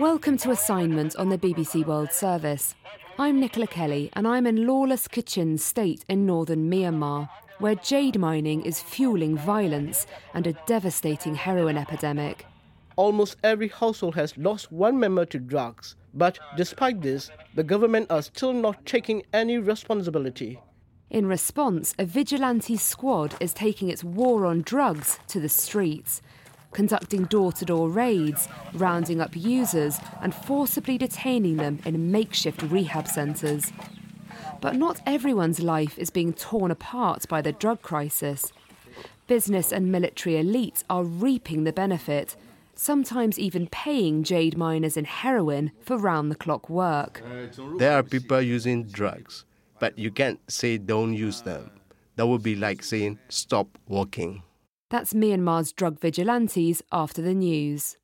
Welcome to Assignment on the BBC World Service. I'm Nicola Kelly and I'm in lawless Kachin state in northern Myanmar, where jade mining is fueling violence and a devastating heroin epidemic. Almost every household has lost one member to drugs, but despite this, the government are still not taking any responsibility. In response, a vigilante squad is taking its war on drugs to the streets, conducting door to door raids, rounding up users, and forcibly detaining them in makeshift rehab centres. But not everyone's life is being torn apart by the drug crisis. Business and military elites are reaping the benefit, sometimes even paying jade miners in heroin for round the clock work. There are people using drugs but you can't say don't use them. That would be like saying stop walking. That's Myanmar's drug vigilantes after the news.